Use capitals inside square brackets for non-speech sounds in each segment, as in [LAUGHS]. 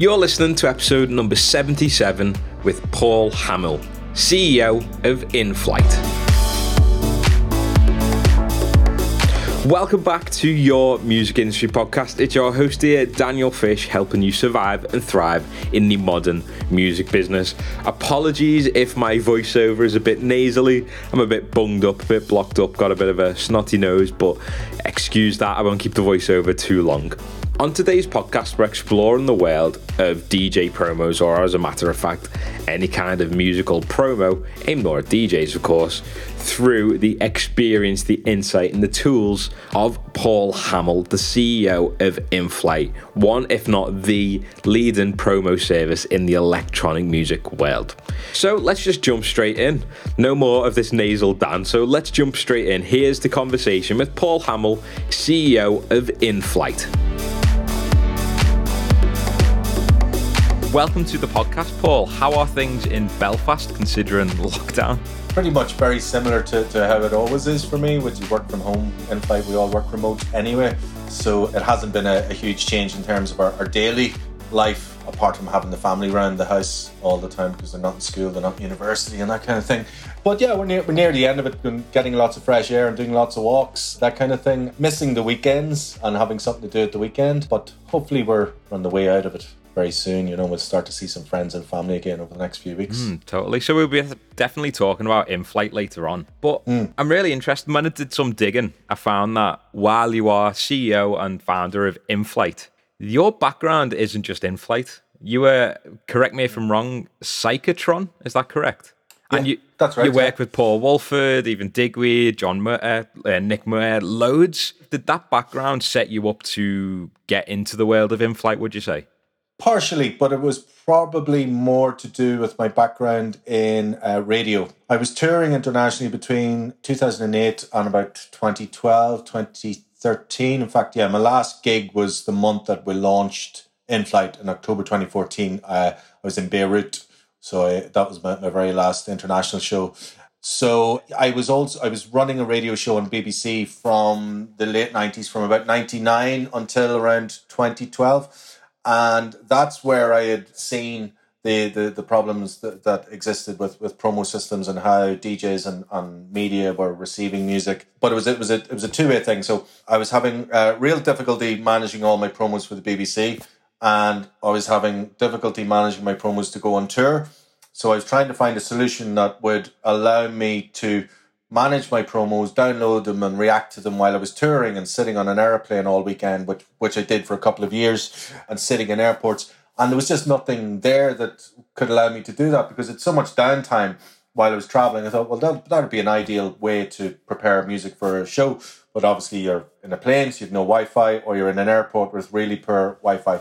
You're listening to episode number 77 with Paul Hamil, CEO of Inflyte. Welcome back to your music industry podcast. It's your host here, Daniel Fish, helping you survive and thrive in the modern music business. Apologies if my voiceover is a bit nasally. I'm a bit bunged up, a bit blocked up, got a bit of a snotty nose, but excuse that. I won't keep the voiceover too long. On today's podcast, we're exploring the world of DJ promos, or as a matter of fact, any kind of musical promo aimed more at DJs, of course, through the experience, the insight, and the tools of Paul Hamil, the CEO of Inflyte, one, if not the leading promo service in the electronic music world. So let's just jump straight in. No more of this nasal dance, so let's jump straight in. Here's the conversation with Paul Hamil, CEO of Inflyte. Welcome to the podcast, Paul. How are things in Belfast considering [LAUGHS] lockdown? Pretty much very similar to, to how it always is for me, which is work from home. In fact, we all work remote anyway. So it hasn't been a, a huge change in terms of our, our, daily life, apart from having the family around the house all the time because they're not in school, they're not university, and that kind of thing. But yeah, we're near, we're near the end of it, getting lots of fresh air and doing lots of walks, that kind of thing. Missing the weekends and having something to do at the weekend, but hopefully we're on the way out of it very soon. You know, we'll start to see some friends and family again over the next few weeks. Mm, totally. So we'll be definitely talking about Inflyte later on. But mm. I'm really interested. When I did some digging, I found that while you are CEO and founder of Inflyte, your background isn't just Inflyte. You were, correct me if I'm wrong, Psycatron. Is that correct? Yeah, and you, that's right. You yeah. with Paul Woolford, even Digweed, John Muir, uh, Nick Muir, loads. Did that background set you up to get into the world of Inflyte, would you say? Partially, but it was probably more to do with my background in uh, radio. I was touring internationally between 2008 and about 2012, 2013. In fact, yeah, my last gig was the month that we launched Inflyte in October 2014. Uh, I was in Beirut. So I, that was my, my very last international show. So I was also I was running a radio show on BBC from the late 90s from about 99 until around 2012 and that's where I had seen the the, the problems that, that existed with, with promo systems and how DJs and, and media were receiving music. But it was it was a it was a two way thing. So I was having uh, real difficulty managing all my promos for the BBC, and I was having difficulty managing my promos to go on tour. So I was trying to find a solution that would allow me to manage my promos, download them, and react to them while I was touring and sitting on an airplane all weekend, which which I did for a couple of years, and sitting in airports. And there was just nothing there that could allow me to do that because it's so much downtime while I was traveling. I thought, well, that that'd be an ideal way to prepare music for a show. But obviously, you're in a plane, so you've no Wi-Fi, or you're in an airport with really poor Wi-Fi.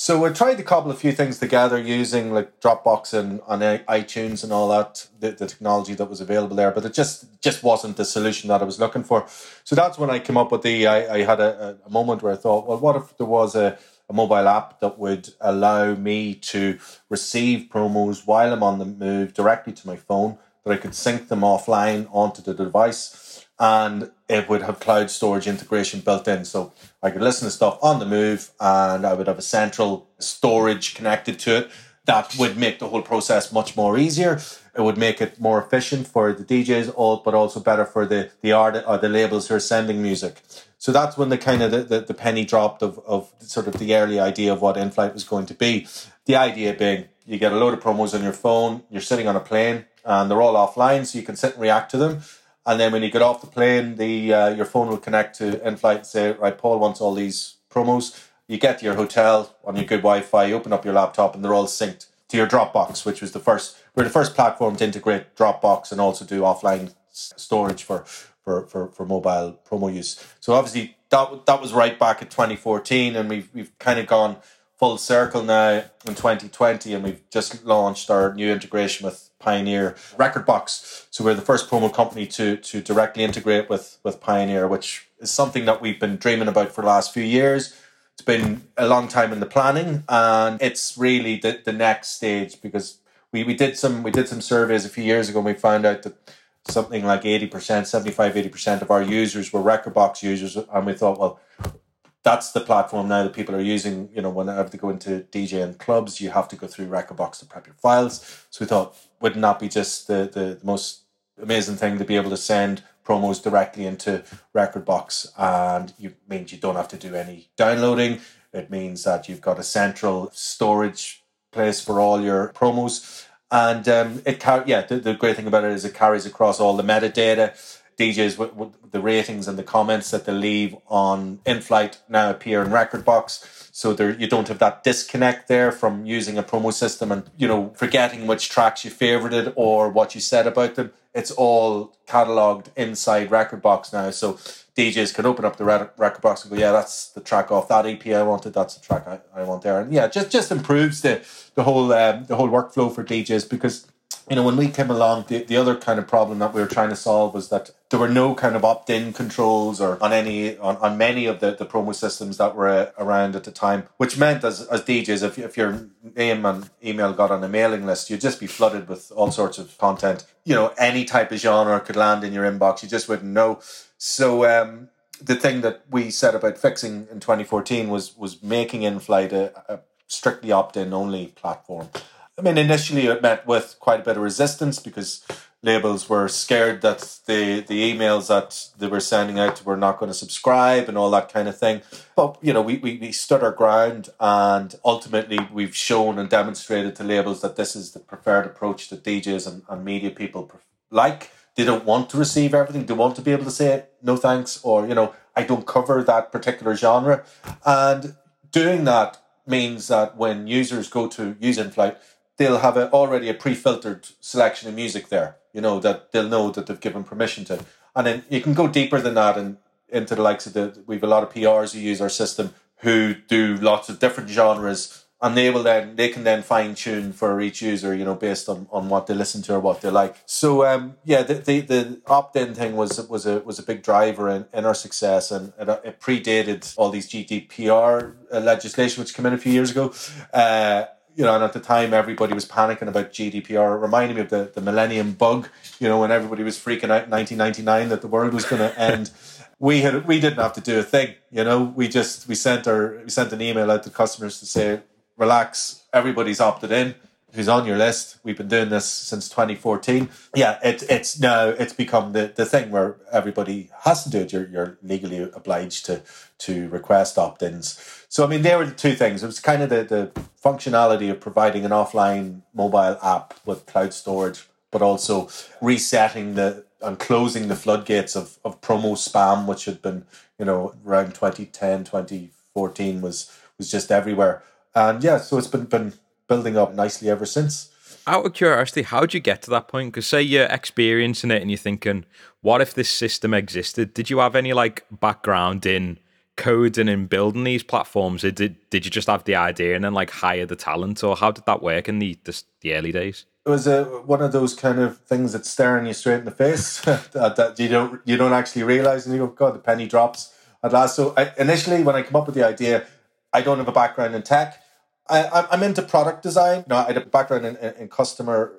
So I tried to cobble a few things together using like Dropbox and on iTunes and all that, the, the, technology that was available there, but it just just wasn't the solution that I was looking for. So that's when I came up with the. I, I had a, a moment where I thought, well, what if there was a, a mobile app that would allow me to receive promos while I'm on the move directly to my phone, that I could sync them offline onto the device and it would have cloud storage integration built in. So I could listen to stuff on the move and I would have a central storage connected to it that would make the whole process much more easier. It would make it more efficient for the DJs, but also better for the the art or the labels who are sending music. So that's when the kind of the, the, the penny dropped of, of sort of the early idea of what Inflyte was going to be. The idea being you get a load of promos on your phone, you're sitting on a plane, and they're all offline, so you can sit and react to them and then when you get off the plane, the uh, your phone will connect to Inflyte and say, right, Paul wants all these promos. You get to your hotel on your good Wi-Fi, you open up your laptop, and they're all synced to your Dropbox, which was the first. We're the first platform to integrate Dropbox and also do offline storage for for for, for mobile promo use. So obviously that that was right back at 2014, and we've we've kind of gone full circle now in 2020, and we've just launched our new integration with Pioneer Rekordbox. So we're the first promo company to to directly integrate with with Pioneer, which is something that we've been dreaming about for the last few years. It's been a long time in the planning, and it's really the, the next stage because we, we did some we did some surveys a few years ago and we found out that something like 80%, 75, 80% of our users were Rekordbox users. And we thought, well, that's the platform now that people are using. You know, whenever they go into DJ and clubs, you have to go through Rekordbox to prep your files. So we thought, wouldn't that be just the, the, the most amazing thing to be able to send promos directly into Rekordbox, and you means you don't have to do any downloading. It means that you've got a central storage place for all your promos, and um, it car- yeah. The, the great thing about it is it carries across all the metadata DJs with, with, the ratings and the comments that they leave on Inflyte now appear in Rekordbox. So there you don't have that disconnect there from using a promo system and you know forgetting which tracks you favorited or what you said about them. It's all cataloged inside Rekordbox now. So DJs can open up the Rekordbox and go, yeah, that's the track off that EP I wanted. That's the track I, I want there. And yeah, just just improves the the whole um, the whole workflow for DJs because you know, when we came along, the, the other kind of problem that we were trying to solve was that there were no kind of opt-in controls or on any on, on many of the, the promo systems that were uh, around at the time, which meant as, as DJs, if, if your name and email got on a mailing list, you'd just be flooded with all sorts of content. You know, any type of genre could land in your inbox. You just wouldn't know. So um, the thing that we set about fixing in 2014 was was making Inflyte a, a strictly opt-in only platform. I mean, initially it met with quite a bit of resistance because labels were scared that the the emails that they were sending out were not going to subscribe and all that kind of thing. But you know, we, we, we stood our ground and ultimately we've shown and demonstrated to labels that this is the preferred approach that DJs and, and media people like. They don't want to receive everything. They want to be able to say no thanks or, you know, I don't cover that particular genre. And doing that means that when users go to use Inflyte, they'll have a, already a pre-filtered selection of music there. You know that they'll know that they've given permission to, and then you can go deeper than that and into the likes of the. We've a lot of PRs who use our system who do lots of different genres, and they will then they can then fine tune for each user, you know, based on, on what they listen to or what they like. So um, yeah, the the, the opt in thing was was a was a big driver in, in our success, and it, it predated all these GDPR legislation which came in a few years ago. Uh, you know, and at the time everybody was panicking about GDPR. It reminded me of the, the millennium bug, you know, when everybody was freaking out in 1999 that the world was going [LAUGHS] to end. we had we didn't have to do a thing, you know. We just we sent our we sent an email out to customers to say, relax, everybody's opted in who's on your list. We've been doing this since 2014. Yeah, it, it's now it's become the, the thing where everybody has to do it. You're, you're legally obliged to to request opt-ins. So I mean, there were the two things. It was kind of the, the functionality of providing an offline mobile app with cloud storage, but also resetting the and closing the floodgates of, of promo spam, which had been, you know, around 2010, 2014 was was just everywhere. And yeah, so it's been been building up nicely ever since. Out of curiosity, how did you get to that point? Because say you're experiencing it and you're thinking, what if this system existed? Did you have any like background in coding and building these platforms? Or did did you just have the idea and then like hire the talent, or how did that work in the the, the early days? It was a, one of those kind of things that's staring you straight in the face [LAUGHS] that, that, you don't you don't actually realize, and you go, God, the penny drops at last. So I, initially, when I come up with the idea, I don't have a background in tech. I, I'm into product design. No, I had a background in, in customer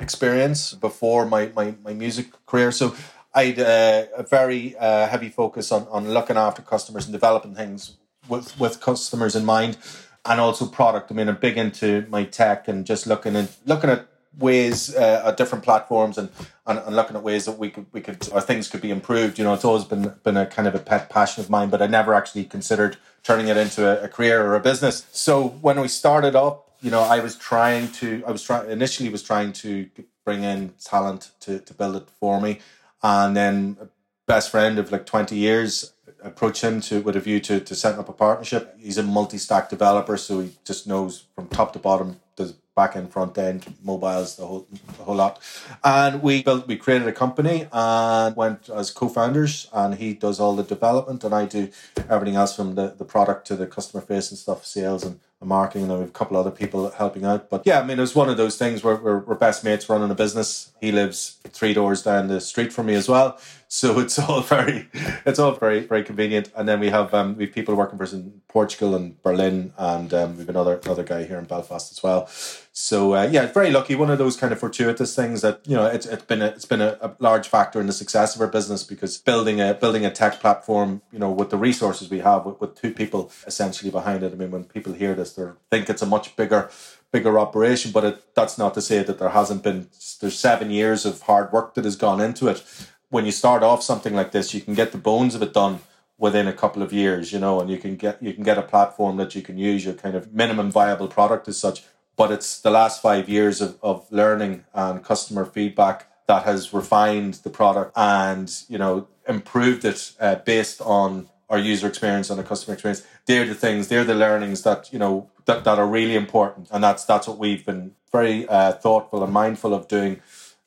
experience before my, my, my music career. So I had uh, a very uh, heavy focus on, on looking after customers and developing things with, with customers in mind and also product. I mean, I'm big into my tech and just looking at looking at ways uh, at different platforms and, and, and looking at ways that we could we could or things could be improved. You know, it's always been been a kind of a pet passion of mine, but I never actually considered turning it into a, a career or a business. So when we started up, you know, I was trying to I was trying initially was trying to bring in talent to to build it for me, and then a best friend of like twenty years approached him to with a view to to setting up a partnership. He's a multi-stack developer, so he just knows from top to bottom back end, front end, mobiles, the whole the whole lot. And we built, we created a company and went as co-founders. And he does all the development, and I do everything else from the, the product to the customer facing stuff, sales and marketing. And then we have a couple other people helping out. But yeah, I mean, it was one of those things where we're, we're best mates running a business. He lives three doors down the street from me as well. [LAUGHS] So it's all very, it's all very, very convenient. And then we have um, we have people working for us in Portugal and Berlin, and um, we've another another guy here in Belfast as well. So uh, yeah, very lucky. One of those kind of fortuitous things that you know it's, it's been a, it's been a, a, large factor in the success of our business because building a building a tech platform, you know, with the resources we have, with, with two people essentially behind it. I mean, when people hear this, they think it's a much bigger bigger operation, but it, that's not to say that there hasn't been. There's seven years of hard work that has gone into it. When you start off something like this, you can get the bones of it done within a couple of years, you know, and you can get you can get a platform that you can use your kind of minimum viable product as such but it's the last five years of, of learning and customer feedback that has refined the product and you know improved it uh, based on our user experience and the customer experience. They're the things they're the learnings that you know that, that are really important. And that's that's what we've been very uh, thoughtful and mindful of doing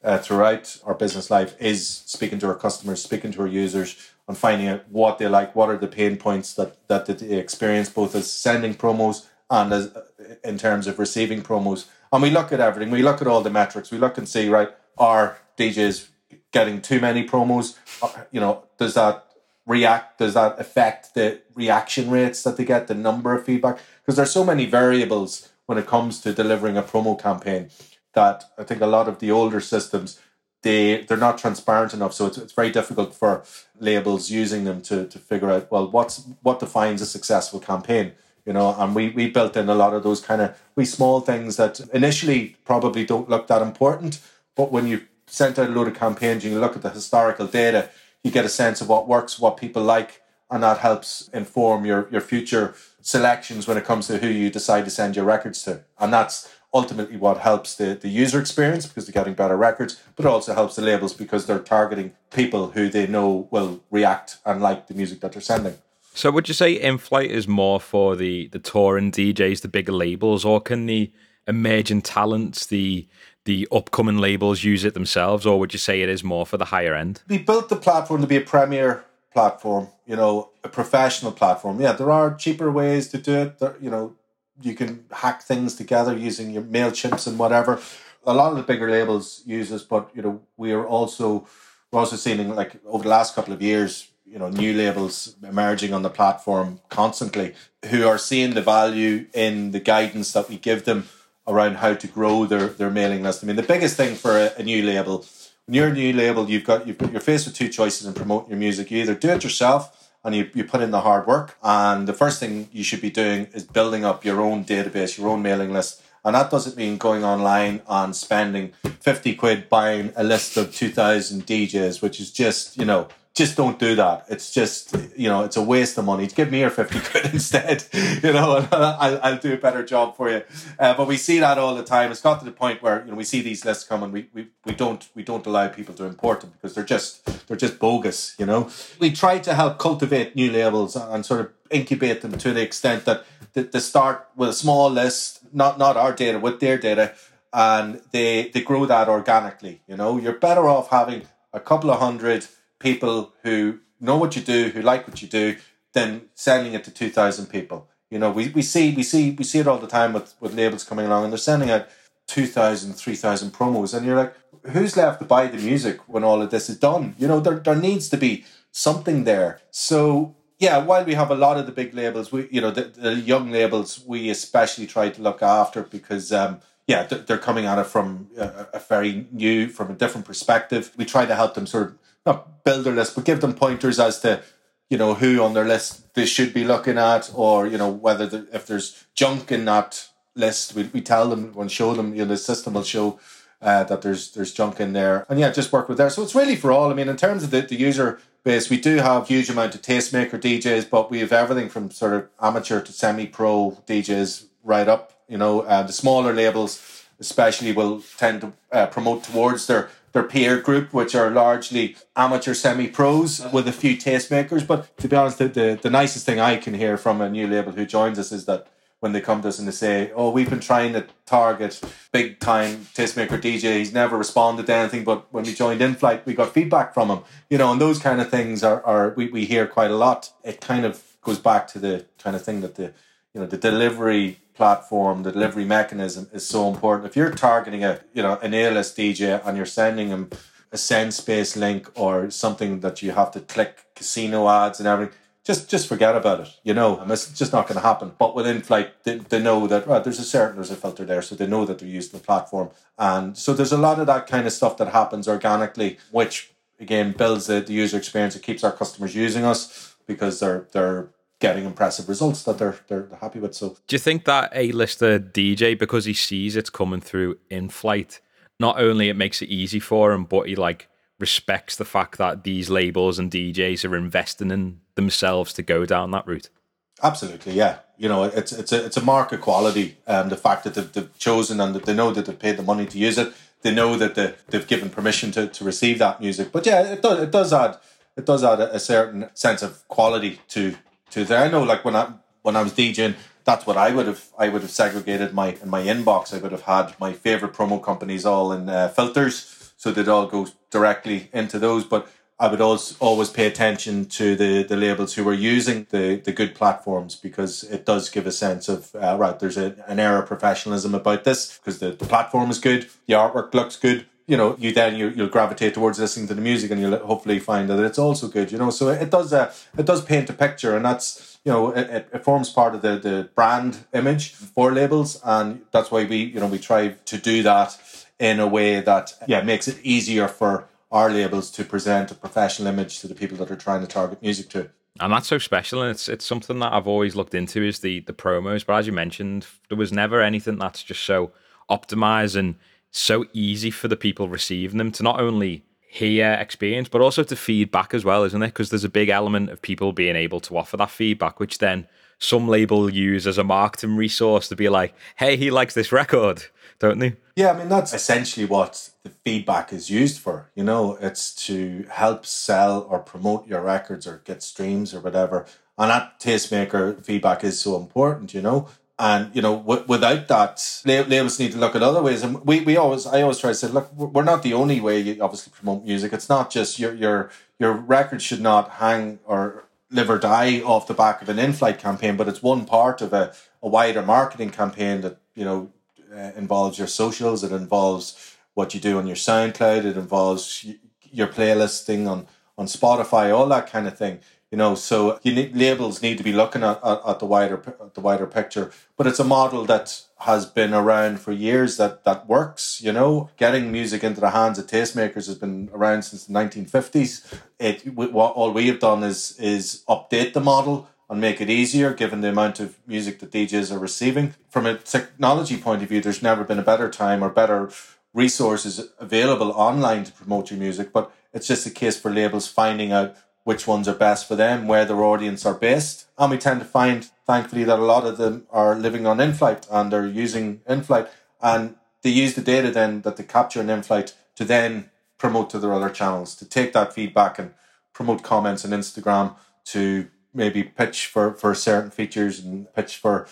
uh, throughout our business life is speaking to our customers speaking to our users and finding out what they like what are the pain points that that they experience both as sending promos and as in terms of receiving promos. And we look at everything. We look at all the metrics. We look and see, right, are DJs getting too many promos? Uh, you know, does that react? Does that affect the reaction rates that they get, the number of feedback? Because there's so many variables when it comes to delivering a promo campaign that I think a lot of the older systems they they're not transparent enough. So it's, it's very difficult for labels using them to to figure out well what's what defines a successful campaign you know, and we, we built in a lot of those kind of we small things that initially probably don't look that important, but when you sent out a load of campaigns and you look at the historical data, you get a sense of what works, what people like, and that helps inform your, your future selections when it comes to who you decide to send your records to. And that's ultimately what helps the, the user experience because they're getting better records, but also helps the labels because they're targeting people who they know will react and like the music that they're sending. So would you say Inflyte is more for the the touring DJs, the bigger labels, or can the emerging talents, the the upcoming labels use it themselves, or would you say it is more for the higher end? We built the platform to be a premier platform, you know, a professional platform. Yeah, there are cheaper ways to do it. There, you know, you can hack things together using your Mailchimps and whatever. A lot of the bigger labels use this, but you know, we are also we're also seeing like over the last couple of years, you know new labels emerging on the platform constantly who are seeing the value in the guidance that we give them around how to grow their, their mailing list. I mean, the biggest thing for a, a new label, when you're a new label, you've got you've, you're faced with two choices in promoting your music. You either do it yourself and you, you put in the hard work, and the first thing you should be doing is building up your own database, your own mailing list. And that doesn't mean going online and spending 50 quid buying a list of 2,000 DJs, which is just, you know, just don't do that. It's just, you know, it's a waste of money. Give me your 50 quid [LAUGHS] instead, you know, and I'll, I'll do a better job for you. Uh, but we see that all the time. It's got to the point where, you know, we see these lists come and we, we, we don't, we don't allow people to import them because they're just, they're just bogus, you know. We try to help cultivate new labels and sort of incubate them to the extent that they start with a small list, not, not our data, with their data, and they, they grow that organically, you know. You're better off having a couple of hundred people who know what you do, who like what you do, than sending it to 2,000 people. You know, we, we see we see we see it all the time with, with labels coming along and they're sending out 2,000, 3,000 promos and you're like, who's left to buy the music when all of this is done? You know, there, there needs to be something there. So yeah, while we have a lot of the big labels, we you know the, the young labels we especially try to look after because um, yeah they're coming at it from a, a, very new from a different perspective. We try to help them sort of not build their list, but give them pointers as to you know who on their list they should be looking at, or you know whether the, if there's junk in that list, we, we tell them and show them. You know, the system will show uh, that there's there's junk in there, and yeah, just work with there. So it's really for all. I mean, in terms of the, the user base, we do have huge amount of tastemaker DJs, but we have everything from sort of amateur to semi-pro DJs right up. You know, uh, the smaller labels especially will tend to uh, promote towards their their peer group, which are largely amateur semi pros uh-huh. with a few tastemakers. But to be honest, the, the, the, nicest thing I can hear from a new label who joins us is that when they come to us and they say, Oh, we've been trying to target big time tastemaker DJ, he's never responded to anything, but when we joined Inflyte, we got feedback from him. You know, and those kind of things are, are we, we hear quite a lot. It kind of goes back to the kind of thing that the you know the delivery platform, the delivery mechanism is so important. If you're targeting a you know an A-list DJ and you're sending them a SendSpace link or something that you have to click casino ads and everything, just just forget about it. You know, it's just not going to happen. But within Inflyte, they, they know that right, there's a certain there's a filter there, so they know that they're using the platform, and so there's a lot of that kind of stuff that happens organically, which again builds the, the user experience. It keeps our customers using us because they're they're getting impressive results that they're they're happy with. So, do you think that a lister DJ because he sees it's coming through Inflyte, not only it makes it easy for him, but he like respects the fact that these labels and DJs are investing in themselves to go down that route. Absolutely, yeah. You know, it's it's a it's a mark of quality. Um, the fact that they've, they've chosen and that they know that they've paid the money to use it, they know that they, they've given permission to, to receive that music. But yeah, it does it does add it does add a, a certain sense of quality to there. I know, like when I when I was DJing, that's what I would have I would have segregated my in my inbox. I would have had my favorite promo companies all in uh, filters, so they'd all go directly into those. But I would always always pay attention to the the labels who were using the the good platforms because it does give a sense of uh, right. There's a, an air of professionalism about this because the, the platform is good, the artwork looks good. You know, you then you, you'll gravitate towards listening to the music, and you'll hopefully find that it's also good. You know, so it does uh, it does paint a picture, and that's you know it, it forms part of the the brand image for labels, and that's why we you know we try to do that in a way that yeah makes it easier for our labels to present a professional image to the people that are trying to target music to. And that's so special, and it's it's something that I've always looked into is the the promos. But as you mentioned, there was never anything that's just so optimized and so easy for the people receiving them to not only hear experience, but also to feedback as well, isn't it? Because there's a big element of people being able to offer that feedback, which then some label use as a marketing resource to be like, hey, he likes this record, don't they? Yeah, I mean, that's essentially what the feedback is used for. You know, it's to help sell or promote your records or get streams or whatever. And that tastemaker feedback is so important, you know. And you know, w- without that, labels need to look at other ways. And we, we always, I always try to say, look, we're not the only way you obviously promote music. It's not just your your your record should not hang or live or die off the back of an Inflyte campaign, but it's one part of a, a wider marketing campaign that you know uh, involves your socials. It involves what you do on your SoundCloud. It involves your playlisting on on Spotify, all that kind of thing. You know, so you need, labels need to be looking at, at, at the wider at the wider picture. But it's a model that has been around for years that that works. You know, getting music into the hands of tastemakers has been around since the nineteen fifties. It what all we have done is is update the model and make it easier given the amount of music that DJs are receiving. From a technology point of view, there's never been a better time or better resources available online to promote your music, but it's just a case for labels finding out which ones are best for them, where their audience are based. And we tend to find, thankfully, that a lot of them are living on Inflyte and they're using Inflyte. And they use the data then that they capture in Inflyte to then promote to their other channels, to take that feedback and promote comments on Instagram, to maybe pitch for, for certain features and pitch for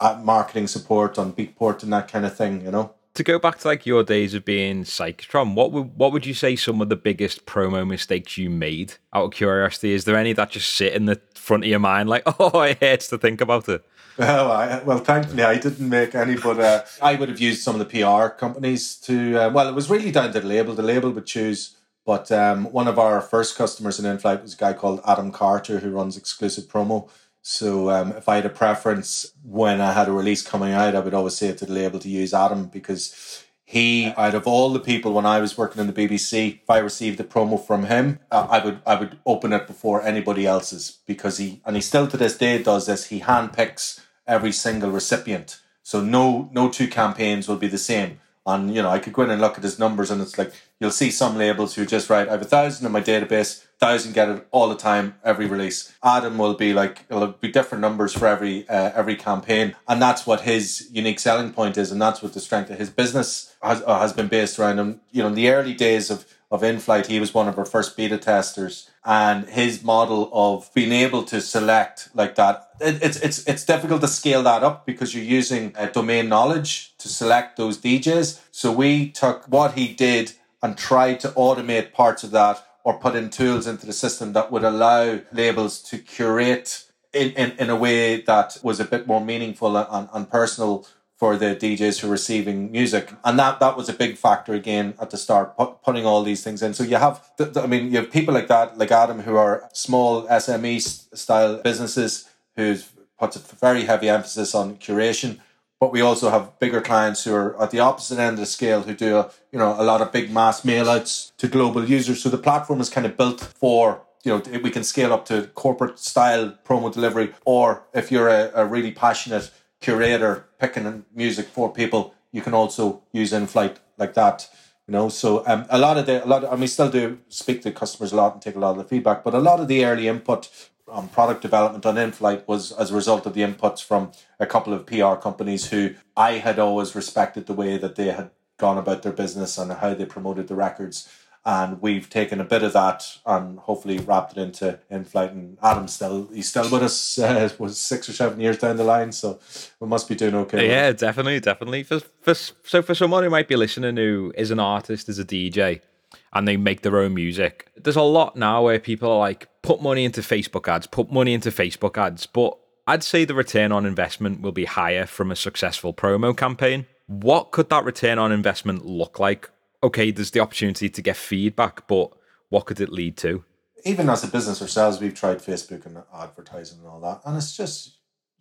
uh, marketing support on Beatport and that kind of thing, you know? To go back to like your days of being Psycatron, what would what would you say some of the biggest promo mistakes you made? Out of curiosity, is there any that just sit in the front of your mind, like, [LAUGHS] oh, it hurts to think about it? Well, I, well, thankfully, I didn't make any, but uh, I would have used some of the PR companies to. Uh, well, it was really down to the label. The label would choose. But um, one of our first customers in Inflyte was a guy called Adam Carter, who runs exclusive promo. So um, if I had a preference when I had a release coming out, I would always say to the label to use Adam because he, out of all the people when I was working in the BBC, if I received the promo from him, I would I would open it before anybody else's because he and he still to this day does this. He handpicks every single recipient, so no no two campaigns will be the same. And you know, I could go in and look at his numbers, and it's like you'll see some labels who just write, "I have a thousand in my database, thousand get it all the time, every release." Adam will be like, it'll be different numbers for every uh, every campaign, and that's what his unique selling point is, and that's what the strength of his business has uh, has been based around. And you know, in the early days of of Inflyte, he was one of our first beta testers, and his model of being able to select like that, it, it's it's it's difficult to scale that up because you're using uh, domain knowledge to select those DJs. So we took what he did and tried to automate parts of that or put in tools into the system that would allow labels to curate in, in, in a way that was a bit more meaningful and, and personal for the DJs who are receiving music, and that that was a big factor again at the start, put, putting all these things in. So you have, the, the, I mean, you have people like that, like Adam, who are small SME style businesses who's puts a very heavy emphasis on curation. But we also have bigger clients who are at the opposite end of the scale who do a, you know a lot of big mass mailouts to global users. So the platform is kind of built for you know we can scale up to corporate style promo delivery, or if you're a, a really passionate curator picking music for people, you can also use Inflyte like that. You know, so um, a lot of the a lot, of, and we still do speak to customers a lot and take a lot of the feedback, but a lot of the early input on product development on Inflyte was as a result of the inputs from a couple of PR companies who I had always respected the way that they had gone about their business and how they promoted the records and we've taken a bit of that and hopefully wrapped it into Inflyte. And Adam's still he's still with us. Uh, was six or seven years down the line, so we must be doing okay. Yeah, definitely, definitely. For, for so for someone who might be listening who is an artist, is a DJ, and they make their own music, there's a lot now where people are like put money into Facebook ads, put money into Facebook ads, but I'd say the return on investment will be higher from a successful promo campaign. What could that return on investment look like okay, there's the opportunity to get feedback, but what could it lead to? Even as a business ourselves, we've tried Facebook and advertising and all that, and it's just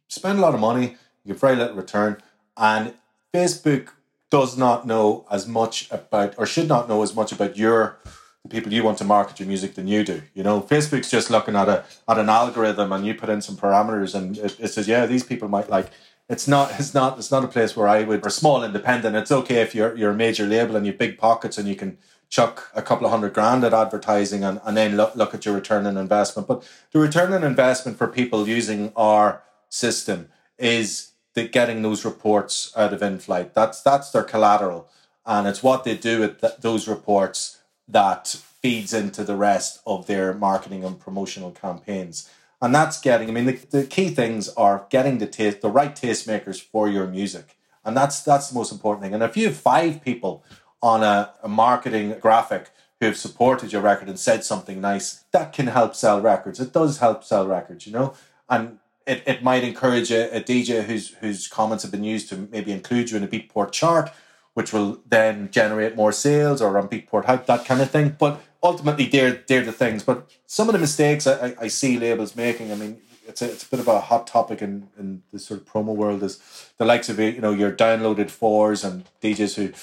spend a lot of money, you get very little return, and Facebook does not know as much about, or should not know as much about your the people you want to market your music than you do. You know, Facebook's just looking at a at an algorithm, and you put in some parameters, and it, it says, yeah, these people might like it's not it's not it's not a place where I would for small independent. It's okay if you're you're a major label and you've big pockets and you can chuck a couple of hundred grand at advertising and, and then look, look at your return on investment. But the return on investment for people using our system is the getting those reports out of Inflyte. That's that's their collateral, and it's what they do with th- those reports that feeds into the rest of their marketing and promotional campaigns and that's getting i mean the, the key things are getting the taste the right tastemakers for your music. And that's that's the most important thing. And if you have five people on a, a marketing graphic who have supported your record and said something nice that can help sell records. It does help sell records you know? And it, it might encourage a, a dj whose whose comments have been used to maybe include you in a beatport chart which will then generate more sales or on beatport hype that kind of thing. But ultimately they're they're the things. But some of the mistakes I, I see labels making, I mean, it's a, it's a bit of a hot topic in, in the sort of promo world is the likes of you know your downloaded fours and DJs who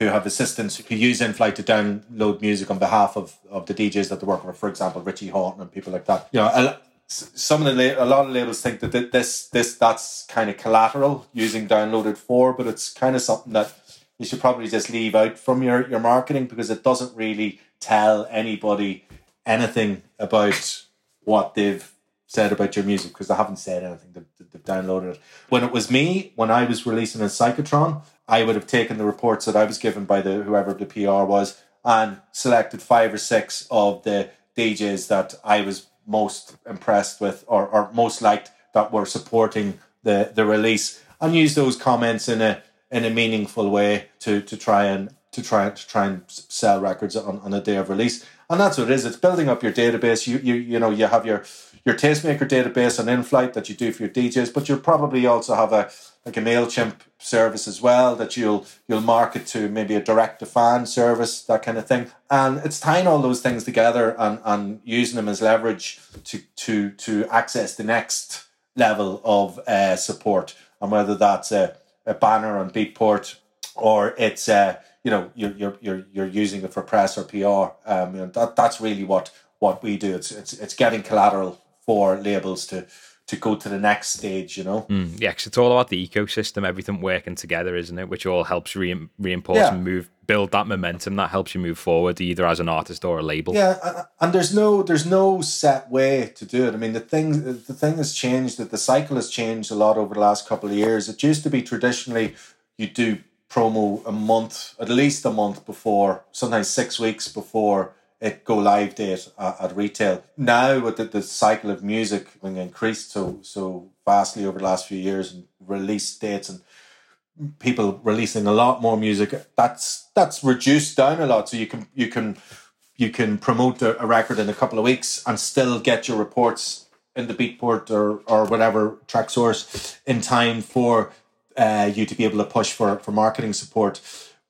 who have assistants who use Inflyte to download music on behalf of, of the DJs that they work with. For example, Richie Hawtin and people like that. You know, some of the a lot of labels think that this this that's kind of collateral using downloaded four, but it's kind of something that you should probably just leave out from your your marketing because it doesn't really tell anybody anything about what they've said about your music because they haven't said anything. They've, they've, downloaded it. When it was me, when I was releasing a Psycatron, I would have taken the reports that I was given by the whoever the PR was and selected five or six of the DJs that I was most impressed with or, or most liked that were supporting the, the release and use those comments in a in a meaningful way to to try and to try to try and sell records on, on a day of release. And that's what it is. It's building up your database. You you you know you have your your tastemaker database on Inflyte that you do for your DJs, but you'll probably also have a like a Mailchimp service as well that you'll you'll market to maybe a direct to fan service that kind of thing. And it's tying all those things together and and using them as leverage to to to access the next level of uh, support. And whether that's a, a banner on Beatport or it's a you know you're you're you're, you're using it for press or PR. Um, you know, that that's really what what we do. It's it's it's getting collateral for labels to to go to the next stage, you know? Mm, yeah, because it's all about the ecosystem, everything working together, isn't it? Which all helps re- reinforce yeah. and move, build that momentum that helps you move forward, either as an artist or a label. Yeah, and there's no there's no set way to do it. I mean, the thing the thing has changed that the cycle has changed a lot over the last couple of years. It used to be traditionally you do promo a month, at least a month before, sometimes six weeks before it go live date at, at retail. Now with the, the cycle of music being increased so so vastly over the last few years and release dates and people releasing a lot more music, that's that's reduced down a lot. So you can you can you can promote a, a record in a couple of weeks and still get your reports in the Beatport or or whatever track source in time for uh, you to be able to push for for marketing support.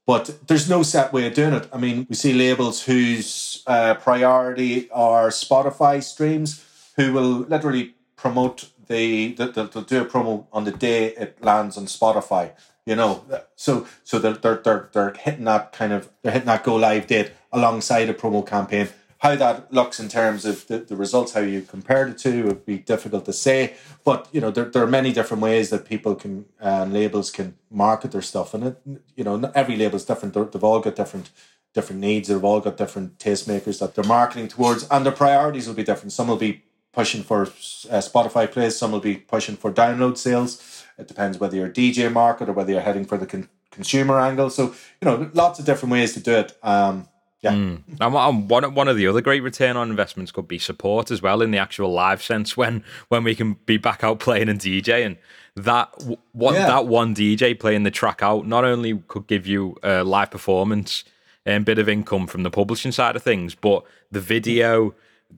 But there's no set way of doing it. I mean, we see labels whose uh, priority are Spotify streams, who will literally promote the they'll, they'll do a promo on the day it lands on Spotify. You know, so so they're they're they're, they're hitting that kind of they're hitting that go live date alongside a promo campaign. How that looks in terms of the, the results, how you compared it to, would be difficult to say. But you know, there, there are many different ways that people can and labels can market their stuff, and it, you know, every label is different. They're, they've all got different different needs. They've all got different tastemakers that they're marketing towards, and their priorities will be different. Some will be pushing for uh, Spotify plays. Some will be pushing for download sales. It depends whether you're a DJ market or whether you're heading for the con- consumer angle. So you know, lots of different ways to do it. Um, yeah. Mm. And one one of the other great return on investments could be support as well in the actual live sense [LAUGHS] when when we can be back out playing and DJ and that what yeah. that one DJ playing the track out not only could give you a live performance and bit of income from the publishing side of things, but the video,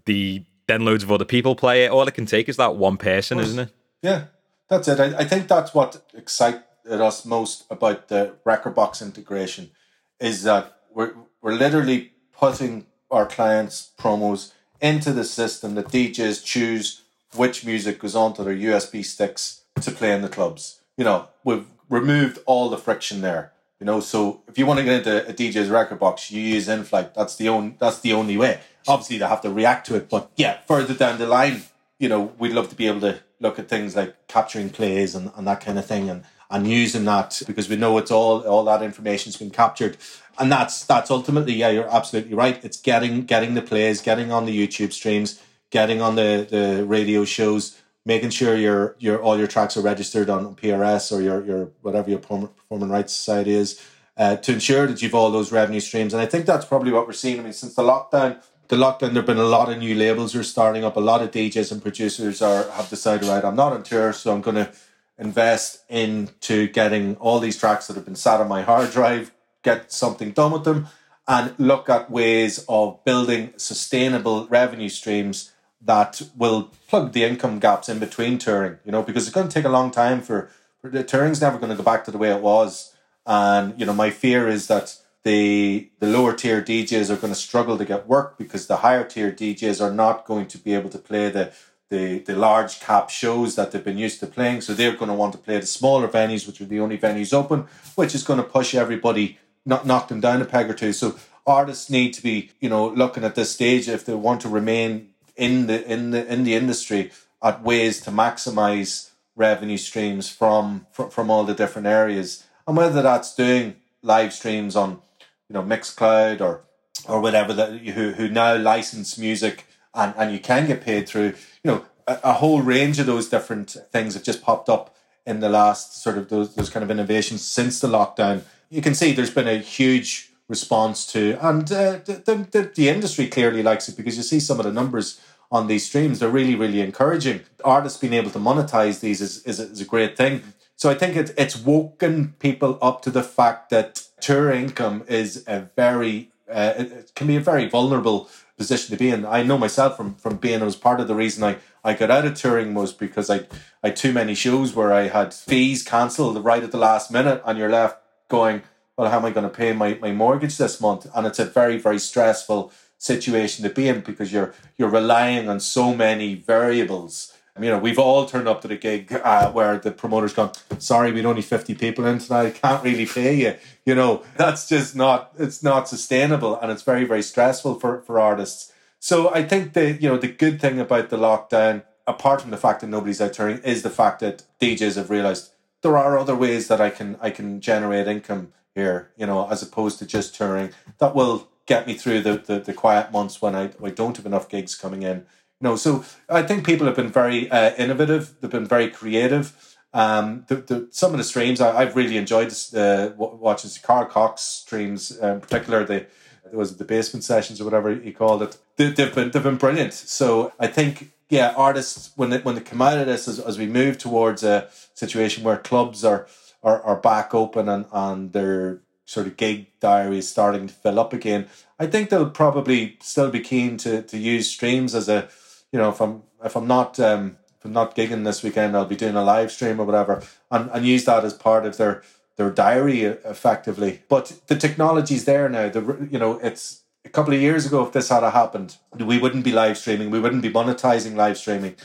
the then loads of other people play it. All it can take is that one person, isn't it? Yeah, that's it. I, I think that's what excited us most about the Rekordbox integration is that we're we're literally putting our clients' promos into the system that DJs choose which music goes onto their USB sticks to play in the clubs. You know, we've removed all the friction there. You know, so if you want to get into a DJ's Rekordbox, you use Inflyte. That's the only that's the only way. Obviously, they have to react to it, but yeah, further down the line, you know, we'd love to be able to look at things like capturing plays and, and that kind of thing, and and using that because we know it's all all that information's been captured, and that's that's ultimately yeah, you're absolutely right. It's getting getting the plays, getting on the YouTube streams, getting on the the radio shows making sure your your all your tracks are registered on PRS or your your whatever your performing rights society is uh, to ensure that you've all those revenue streams. And I think that's probably what we're seeing. I mean, since the lockdown, the lockdown, there've been a lot of new labels are starting up. A lot of DJs and producers are have decided, right, I'm not on tour, so I'm going to invest into getting all these tracks that have been sat on my hard drive, get something done with them, and look at ways of building sustainable revenue streams that will plug the income gaps in between touring, you know, because it's going to take a long time for, for the touring's never going to go back to the way it was. And, you know, my fear is that the the lower tier DJs are going to struggle to get work because the higher tier DJs are not going to be able to play the the, the large cap shows that they've been used to playing. So they're going to want to play the smaller venues, which are the only venues open, which is going to push everybody, not knock them down a peg or two. So artists need to be, you know, looking at this stage if they want to remain in the in the in the industry at ways to maximize revenue streams from from, from all the different areas and whether that's doing live streams on you know mixcloud or or whatever that who who now license music and and you can get paid through know a, a whole range of those different things have just popped up in the last sort of those, those kind of innovations since the lockdown you can see there's been a huge response to and uh, the, the, the industry clearly likes it because you see some of the numbers on these streams. They're really, really encouraging. Artists being able to monetize these is, is, is a great thing. So I think it, it's woken people up to the fact that tour income is a very, uh, it can be a very vulnerable position to be in. I know myself from, from being, it was part of the reason I, I got out of touring was because I, I had too many shows where I had fees cancelled right at the last minute and you're left going, well, how am I going to pay my, my mortgage this month? And it's a very, very stressful situation to be in because you're you're relying on so many variables. You know, we've all turned up to the gig uh, where the promoter's gone, sorry, we'd only 50 people in tonight. Can't really pay you. You know, that's just not, it's not sustainable and it's very, very stressful for, for artists. So I think the, you know, the good thing about the lockdown, apart from the fact that nobody's out touring, is the fact that DJs have realized there are other ways that I can, I can generate income here, you know, as opposed to just touring that will get me through the, the, the quiet months when I, I don't have enough gigs coming in. Know, so I think people have been very uh, innovative. They've been very creative. Um, the, the, some of the streams I, have really enjoyed uh, watching Carl Cox streams, in particular the was the basement sessions or whatever he called it. They, have been they've been brilliant. So I think yeah, artists when they, when they come out of this as, as we move towards a situation where clubs are are, are back open and and they're sort of gig diary is starting to fill up again, I think they'll probably still be keen to to use streams as a, you know, if I'm if I'm not um, if I'm not gigging this weekend, I'll be doing a live stream or whatever, and, and use that as part of their their diary effectively. But the technology's there now. The you know it's a couple of years ago. If this had happened, we wouldn't be live streaming. We wouldn't be monetizing live streaming.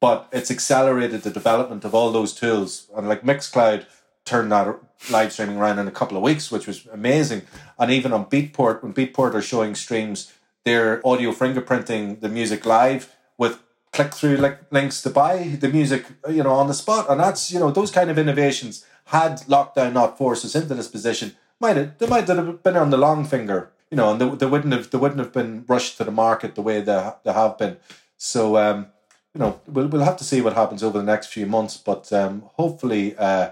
But it's accelerated the development of all those tools. And like Mixcloud turned that live streaming around in a couple of weeks, which was amazing. And even on Beatport, when Beatport are showing streams, they're audio fingerprinting the music live click through like links to buy the music, you know, on the spot. And that's, you know, those kind of innovations had lockdown not forced us into this position, might have, they might have been on the long finger, you know, and they, they wouldn't have they wouldn't have been rushed to the market the way they, they have been. So um, you know, we'll we'll have to see what happens over the next few months, but um, hopefully uh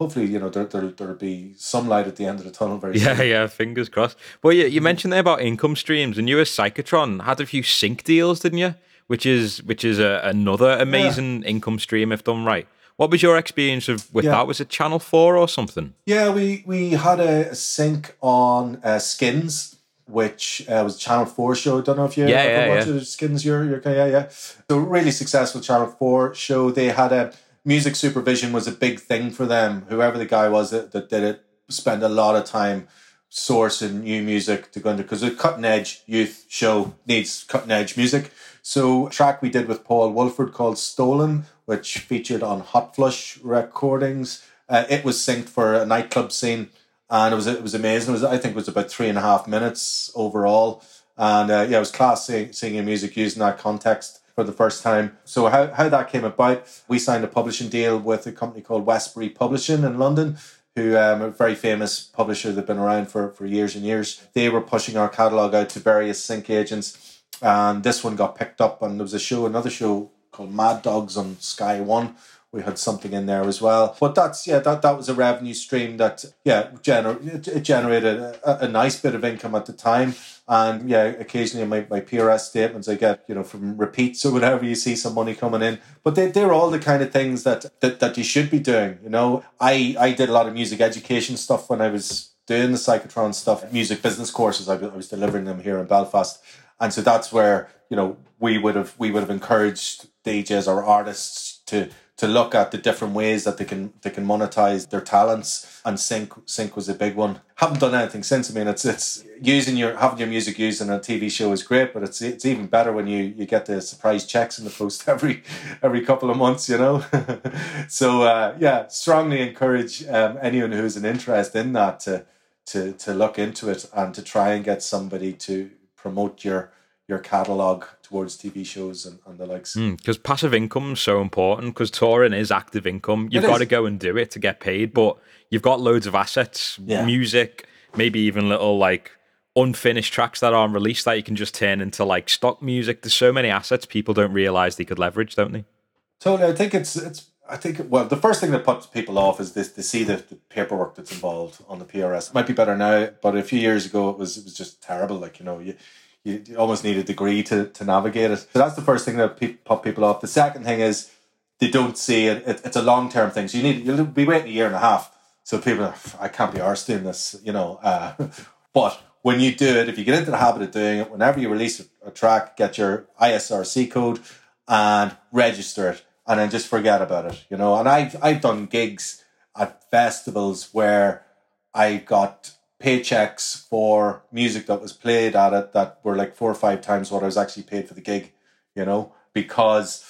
hopefully, you know, there, there, there'll be some light at the end of the tunnel very yeah, soon. Yeah, fingers crossed. Well, yeah, you mentioned there about income streams, and you as Psycatron had a few sync deals, didn't you? Which is which is a, another amazing yeah. income stream if done right. What was your experience of with yeah. that? Was it Channel Four or something? Yeah, we we had a, sync on uh, Skins, which uh, was Channel Four show. I don't know if you yeah, ever yeah, watched yeah. Skins. You're, you're yeah yeah. So really successful Channel Four show. They had a music supervision was a big thing for them. Whoever the guy was that, that did it spent a lot of time sourcing new music to go into because a cutting edge youth show needs cutting edge music. So track we did with Paul Woolford called Stolen, which featured on Hot Flush recordings. Uh, it was synced for a nightclub scene, and it was it was amazing. It was I think it was about three and a half minutes overall, and uh, yeah, it was class sing, singing music using that context for the first time. So how, how that came about, we signed a publishing deal with a company called Westbury Publishing in London, who um, a very famous publisher that have been around for, for years and years. They were pushing our catalogue out to various sync agents, and this one got picked up. And there was a show, another show called Mad Dogs on Sky One. We had something in there as well, but that's yeah, that that was a revenue stream that yeah, gener- it generated a, a nice bit of income at the time and yeah, occasionally my, my PRS statements I get, you know, from repeats or whatever, you see some money coming in. But they, they're all the kind of things that, that, that you should be doing. You know, I, I did a lot of music education stuff when I was doing the Psycatron stuff, music business courses. I, I was delivering them here in Belfast. And so that's where, you know, we would have, we would have encouraged DJs or artists to, to look at the different ways that they can they can monetize their talents and sync sync was a big one. Haven't done anything since i mean it's it's using your having your music used in a tv show is great but it's it's even better when you you get the surprise checks in the post [LAUGHS] every every couple of months you know? [LAUGHS] So uh, yeah strongly encourage um, anyone who's an interest in that to to to look into it and to try and get somebody to promote your your catalog towards TV shows and, and the likes. Because mm, passive income is so important because touring is active income. You've got to go and do it to get paid, but you've got loads of assets, yeah. music, maybe even little like unfinished tracks that aren't released that you can just turn into like stock music. There's so many assets people don't realize they could leverage, don't they? Totally. I think it's it's I think well, the first thing that puts people off is this to see the, the, paperwork that's involved on the PRS. It might be better now, but a few years ago it was it was just terrible. Like you know, you you, almost need a degree to, to navigate it. So that's the first thing that pe- put people off. The second thing is they don't see it. it it's a long term thing. So you need you'll be waiting a year and a half. So people, are, I can't be arsed doing this, you know. Uh, [LAUGHS] but when you do it, if you get into the habit of doing it, whenever you release a, a track, get your ISRC code and register it, and then just forget about it, you know. And I've I've done gigs at festivals where I got paychecks for music that was played at it that were like four or five times what I was actually paid for the gig, you know, because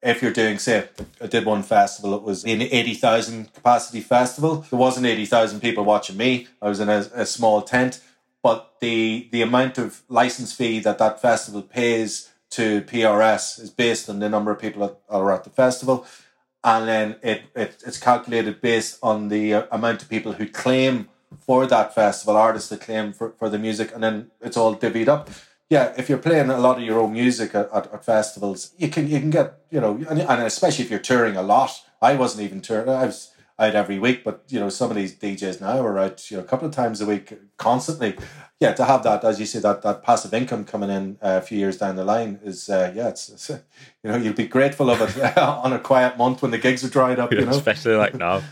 if you're doing, say, I did one festival, it was an 80,000 capacity festival. There wasn't 80,000 people watching me. I was in a, a, small tent, but the, the amount of license fee that that festival pays to PRS is based on the number of people that are at the festival. And then it, it it's calculated based on the uh, amount of people who claim for that festival, artists that claim for, for the music, and then it's all divvied up. Yeah, if you're playing a lot of your own music at, at, at festivals, you can you can get you know, and, and, especially if you're touring a lot. I wasn't even touring; I was out every week, but you know, some of these DJs now are out you know a couple of times a week constantly. Yeah, to have that, as you say, that that passive income coming in uh, a few years down the line is uh, yeah, it's, it's you know you'll be grateful of it [LAUGHS] on a quiet month when the gigs are dried up. You know, especially like now.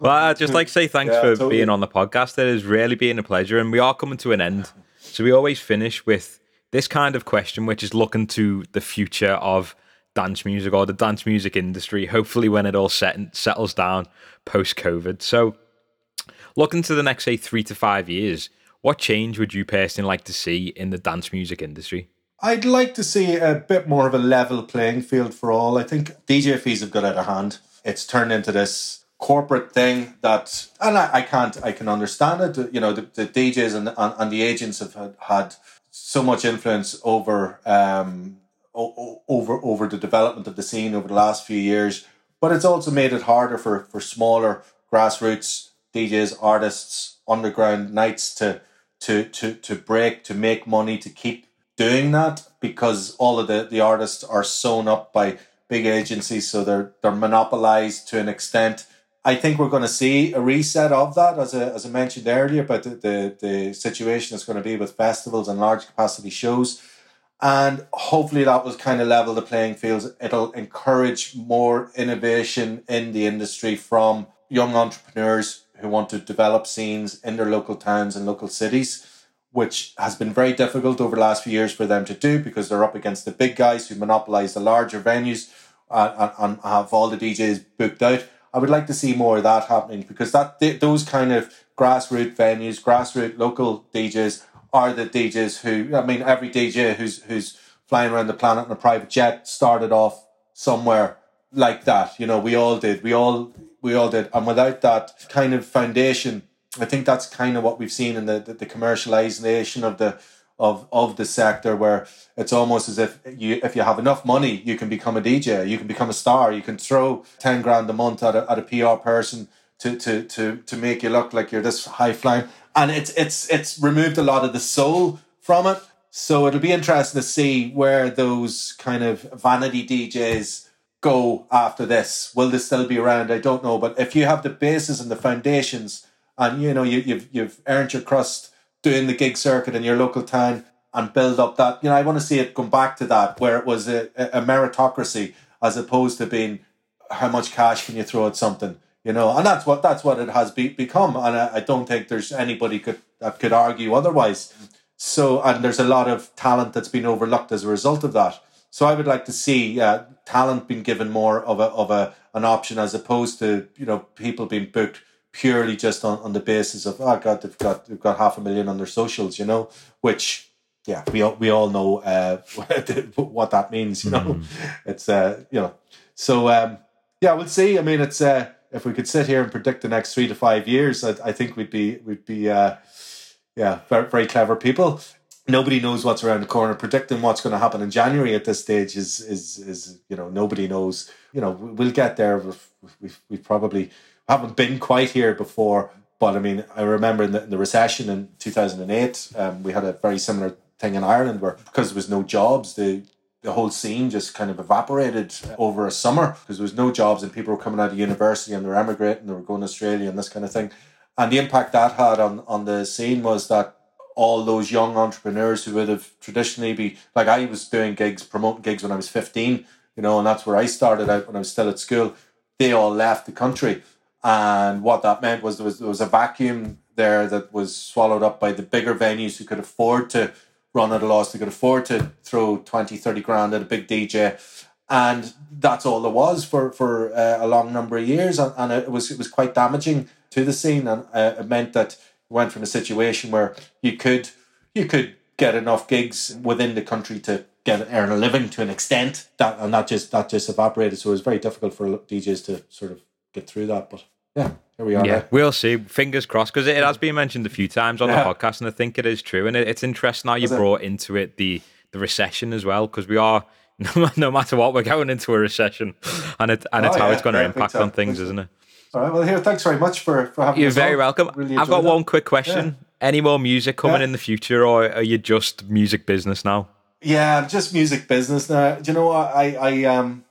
Well, I'd just like to say thanks yeah, for totally. being on the podcast. It has really been a pleasure, and we are coming to an end. So we always finish with this kind of question, which is looking to the future of dance music or the dance music industry. Hopefully, when it all set, settles down post COVID. So, looking to the next say three to five years, what change would you personally like to see in the dance music industry? I'd like to see a bit more of a level playing field for all. I think DJ fees have got out of hand. It's turned into this corporate thing that, and I, I can't, I can understand it. You know, the, the DJs and, and, and the agents have had, had so much influence over um, over over the development of the scene over the last few years. But it's also made it harder for for smaller grassroots DJs, artists, underground nights to to to to break, to make money, to keep doing that because all of the, the artists are sewn up by big agencies, so they're they're monopolized to an extent. I think we're going to see a reset of that, as I, as I mentioned earlier, but the, the, the situation is going to be with festivals and large capacity shows. And hopefully that will kind of level the playing fields. It'll encourage more innovation in the industry from young entrepreneurs who want to develop scenes in their local towns and local cities, which has been very difficult over the last few years for them to do because they're up against the big guys who monopolize the larger venues uh, and, and have all the DJs booked out. I would like to see more of that happening because that those kind of grassroots venues, grassroots local DJs are the DJs who I mean every DJ who's who's flying around the planet in a private jet started off somewhere like that. You know, we all did. We all we all did. And without that kind of foundation, I think that's kind of what we've seen in the, the, the commercialization of the of of the sector where it's almost as if you if you have enough money you can become a DJ you can become a star you can throw 10 grand a month at a, at a PR person to to to to make you look like you're this high flying and it's it's it's removed a lot of the soul from it so it'll be interesting to see where those kind of vanity DJs go after this. Will they still be around? I don't know. But if you have the basis and the foundations, and you know you, you've you've earned your crust doing the gig circuit in your local town and build up that, you know, I want to see it come back to that where it was a, a meritocracy as opposed to being how much cash can you throw at something, you know, and that's what that's what it has be, become, and I, I don't think there's anybody could that could argue otherwise. So, and there's a lot of talent that's been overlooked as a result of that. So I would like to see uh, talent being given more of a of a an option as opposed to you know people being booked purely just on, on the basis of oh god they've got they've got half a million on their socials you know which yeah we all we all know uh, [LAUGHS] what that means you know mm. it's uh you know so um yeah we'll see I mean it's uh if we could sit here and predict the next three to five years I, I think we'd be we'd be uh yeah very very clever people nobody knows what's around the corner. Predicting what's going to happen in January at this stage is is is you know nobody knows. You know we'll get there. We've we've, we've probably haven't been quite here before, but I mean I remember in the, in the recession in two thousand and eight, um, we had a very similar thing in Ireland where because there was no jobs, the the whole scene just kind of evaporated over a summer because there was no jobs and people were coming out of university and they were emigrating, they were going to Australia and this kind of thing. And the impact that had on on the scene was that all those young entrepreneurs who would have traditionally be like I was doing gigs, promoting gigs when I was 15, you know, and that's where I started out when I was still at school. They all left the country. And what that meant was there was there was a vacuum there that was swallowed up by the bigger venues who could afford to run at a loss, who could afford to throw 20, 30 grand at a big DJ. And that's all there was for, for uh, a long number of years. And, and it was it was quite damaging to the scene. And uh, it meant that went from a situation where you could you could get enough gigs within the country to get earn a living to an extent that and that just that just evaporated. So it was very difficult for DJs to sort of get through that. But yeah, here we are. Yeah, we'll see. Fingers crossed because it has been mentioned a few times on yeah. the podcast, and I think it is true. And it, it's interesting how you is brought it? into it the the recession as well because we are. [LAUGHS] No, matter what, we're going into a recession, and it and it's oh, how yeah, it's going to impact on things, isn't it? All right. Well, here, thanks very much for, for having You're very on. welcome. Really I've got that. one quick question. Yeah. Any more music coming yeah. in the future, or are you just music business now? Yeah, I'm just music business now. Do you know what? I, I, um,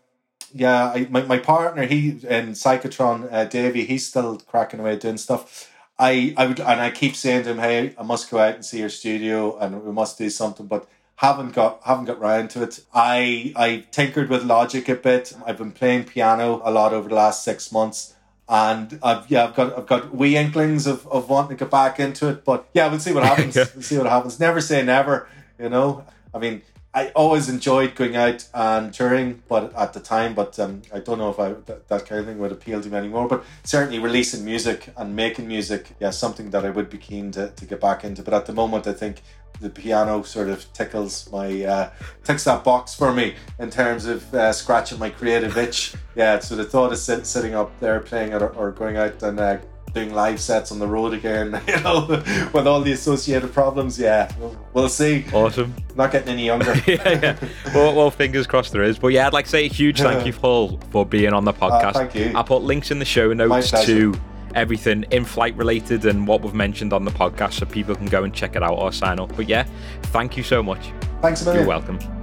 yeah, I, my, my partner, he in Psycatron, uh, Davey, he's still cracking away doing stuff. I, I would, and I keep saying to him, "Hey, I must go out and see your studio, and we must do something." But haven't got haven't got round to it. I I tinkered with Logic a bit. I've been playing piano a lot over the last six months and I've yeah I've got I've got wee inklings of, of wanting to get back into it but yeah we'll see what happens [LAUGHS] we'll see what happens never say never you know I mean I always enjoyed going out and touring, but at the time, but um, I don't know if I that, that kind of thing would appeal to me anymore. But certainly releasing music and making music, yeah, something that I would be keen to, to get back into. But at the moment, I think the piano sort of tickles my uh, ticks that box for me in terms of uh, scratching my creative itch. Yeah, so the thought of sit, sitting up there playing it or, or going out and uh, doing live sets on the road again, [LAUGHS] you know, with all the associated problems. Yeah, we'll, we'll see. Awesome. Not getting any younger. [LAUGHS] yeah, yeah. Well, well, fingers crossed there is. But yeah, I'd like to say a huge thank you, [LAUGHS] Paul, for being on the uh, podcast. thank you. I'll put links in the show notes to everything Inflyte related and what we've mentioned on the podcast so people can go and check it out or sign up. But yeah, thank you so much. Thanks a million. You're welcome.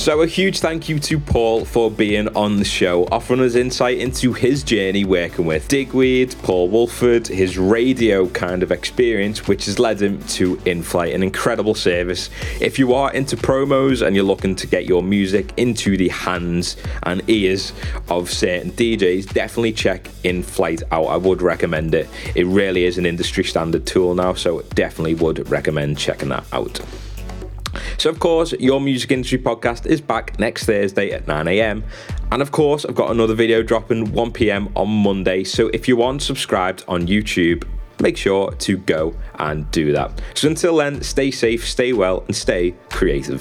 So, a huge thank you to Paul for being on the show, offering us insight into his journey working with Digweed, Paul Woolford, his radio kind of experience, which has led him to Inflyte, an incredible service. If you are into promos and you're looking to get your music into the hands and ears of certain DJs, definitely check Inflyte out. I would recommend it. It really is an industry standard tool now, so definitely would recommend checking that out. So, of course, your music industry podcast is back next Thursday at 9 a.m. And of course, I've got another video dropping 1 p.m. on Monday. So, if you aren't subscribed on YouTube, make sure to go and do that. So, until then, stay safe, stay well, and stay creative.